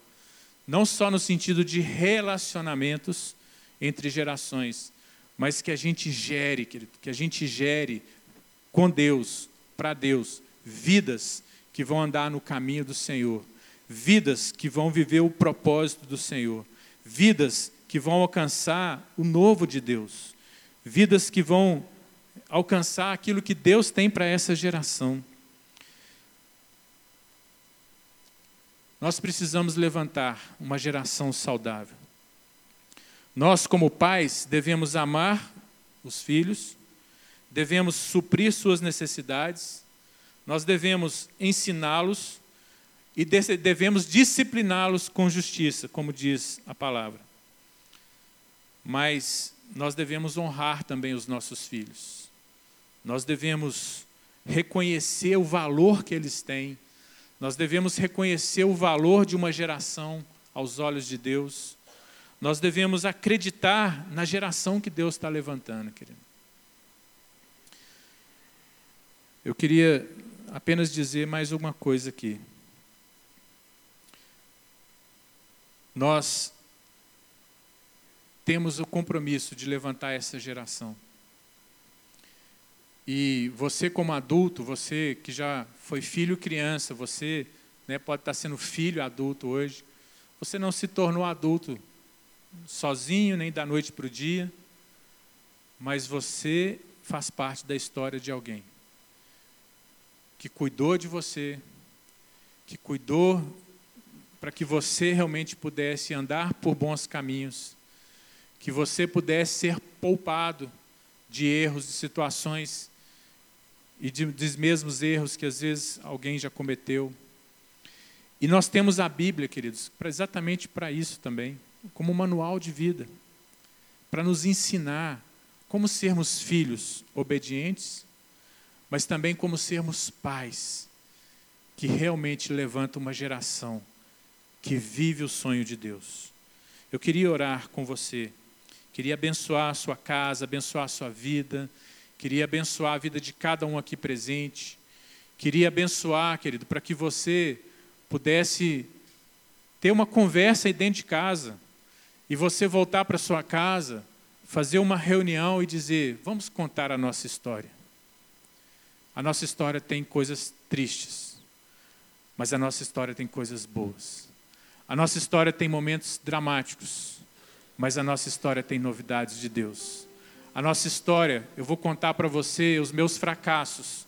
não só no sentido de relacionamentos entre gerações, mas que a gente gere, que a gente gere com Deus, para Deus, vidas que vão andar no caminho do Senhor, vidas que vão viver o propósito do Senhor, vidas que vão alcançar o novo de Deus, vidas que vão alcançar aquilo que Deus tem para essa geração. Nós precisamos levantar uma geração saudável. Nós, como pais, devemos amar os filhos, devemos suprir suas necessidades, nós devemos ensiná-los e devemos discipliná-los com justiça, como diz a palavra. Mas nós devemos honrar também os nossos filhos. Nós devemos reconhecer o valor que eles têm. Nós devemos reconhecer o valor de uma geração aos olhos de Deus. Nós devemos acreditar na geração que Deus está levantando, querido. Eu queria apenas dizer mais uma coisa aqui. Nós temos o compromisso de levantar essa geração. E você, como adulto, você que já foi filho criança, você né, pode estar sendo filho adulto hoje, você não se tornou adulto sozinho, nem da noite para o dia, mas você faz parte da história de alguém que cuidou de você, que cuidou para que você realmente pudesse andar por bons caminhos, que você pudesse ser poupado de erros, de situações e de, dos mesmos erros que às vezes alguém já cometeu. E nós temos a Bíblia, queridos, para exatamente para isso também, como manual de vida, para nos ensinar como sermos filhos obedientes, mas também como sermos pais que realmente levantam uma geração que vive o sonho de Deus. Eu queria orar com você Queria abençoar a sua casa, abençoar a sua vida. Queria abençoar a vida de cada um aqui presente. Queria abençoar, querido, para que você pudesse ter uma conversa aí dentro de casa e você voltar para sua casa, fazer uma reunião e dizer: vamos contar a nossa história. A nossa história tem coisas tristes, mas a nossa história tem coisas boas. A nossa história tem momentos dramáticos, mas a nossa história tem novidades de Deus. A nossa história, eu vou contar para você os meus fracassos,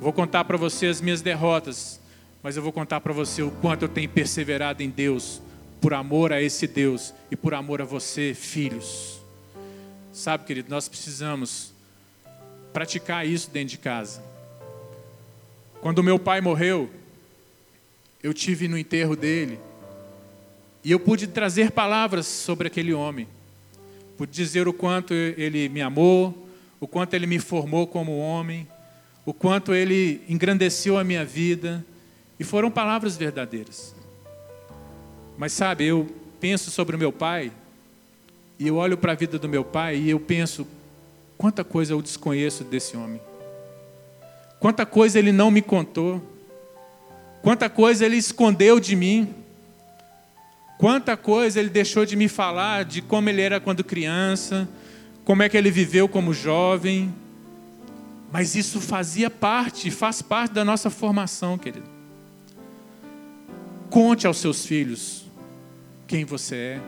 vou contar para você as minhas derrotas, mas eu vou contar para você o quanto eu tenho perseverado em Deus, por amor a esse Deus e por amor a você, filhos. Sabe, querido, nós precisamos praticar isso dentro de casa. Quando meu pai morreu, eu tive no enterro dele e eu pude trazer palavras sobre aquele homem. Pude dizer o quanto ele me amou, o quanto ele me formou como homem, o quanto ele engrandeceu a minha vida. E foram palavras verdadeiras. Mas sabe, eu penso sobre o meu pai, e eu olho para a vida do meu pai e eu penso: quanta coisa eu desconheço desse homem. Quanta coisa ele não me contou. Quanta coisa ele escondeu de mim. Quanta coisa ele deixou de me falar de como ele era quando criança, como é que ele viveu como jovem. Mas isso fazia parte, faz parte da nossa formação, querido. Conte aos seus filhos quem você é.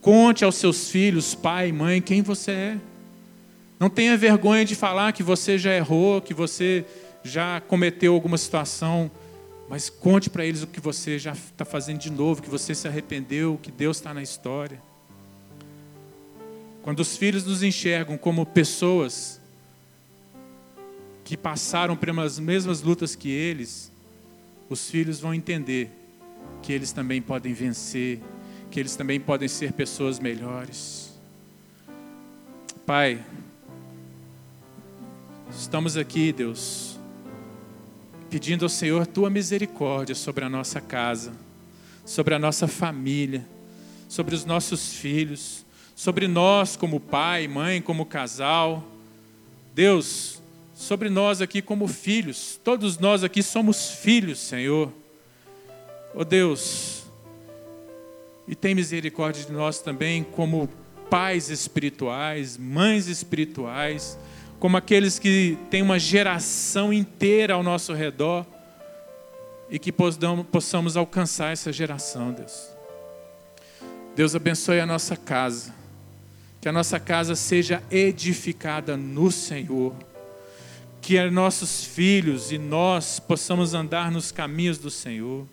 Conte aos seus filhos, pai e mãe, quem você é. Não tenha vergonha de falar que você já errou, que você já cometeu alguma situação mas conte para eles o que você já está fazendo de novo, que você se arrependeu, que Deus está na história. Quando os filhos nos enxergam como pessoas que passaram pelas mesmas lutas que eles, os filhos vão entender que eles também podem vencer, que eles também podem ser pessoas melhores. Pai, estamos aqui, Deus, pedindo ao Senhor tua misericórdia sobre a nossa casa, sobre a nossa família, sobre os nossos filhos, sobre nós como pai, mãe, como casal. Deus, sobre nós aqui como filhos, todos nós aqui somos filhos, Senhor. Oh Deus, e tem misericórdia de nós também como pais espirituais, mães espirituais como aqueles que têm uma geração inteira ao nosso redor e que possamos alcançar essa geração, Deus. Deus abençoe a nossa casa, Que a nossa casa seja edificada no Senhor. Que nossos filhos e nós possamos andar nos caminhos do Senhor.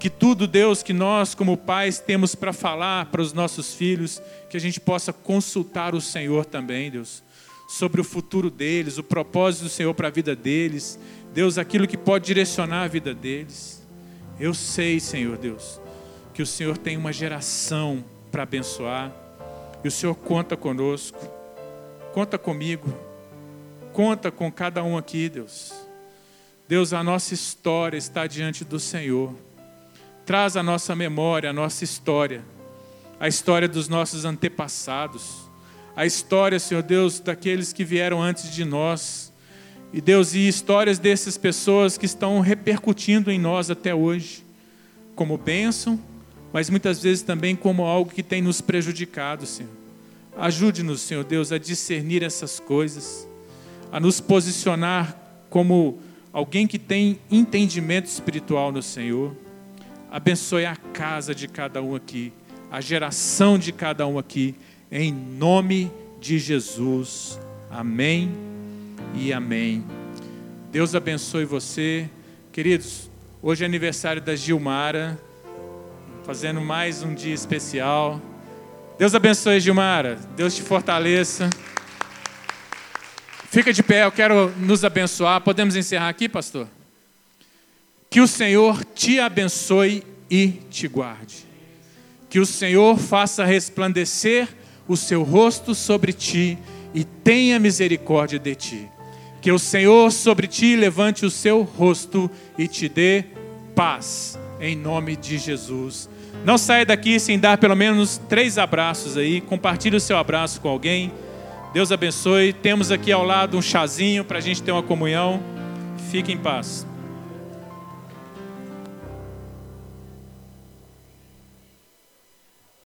Que tudo, Deus, que nós, como pais, temos para falar para os nossos filhos, que a gente possa consultar o Senhor também, Deus, sobre o futuro deles, o propósito do Senhor para a vida deles, Deus, aquilo que pode direcionar a vida deles. Eu sei, Senhor Deus, que o Senhor tem uma geração para abençoar, e o Senhor conta conosco, conta comigo, conta com cada um aqui, Deus. Deus, a nossa história está diante do Senhor. Traz a nossa memória, a nossa história, a história dos nossos antepassados, a história, Senhor Deus, daqueles que vieram antes de nós. E Deus, e histórias dessas pessoas que estão repercutindo em nós até hoje, como bênção mas muitas vezes também como algo que tem nos prejudicado, Senhor. Ajude-nos, Senhor Deus, a discernir essas coisas, a nos posicionar como alguém que tem entendimento espiritual no Senhor. Abençoe a casa de cada um aqui, a geração de cada um aqui, em nome de Jesus. Amém e amém. Deus abençoe você. Queridos, hoje é aniversário da Gilmara fazendo mais um dia especial. Deus abençoe, Gilmara. Deus te fortaleça. Fica de pé, eu quero nos abençoar. Podemos encerrar aqui, pastor? Que o Senhor te abençoe e te guarde. Que o Senhor faça resplandecer o seu rosto sobre ti e tenha misericórdia de ti. Que o Senhor sobre ti levante o seu rosto e te dê paz. Em nome de Jesus. Não saia daqui sem dar pelo menos três abraços aí. Compartilhe o seu abraço com alguém. Deus abençoe. Temos aqui ao lado um chazinho para a gente ter uma comunhão. Fique em paz.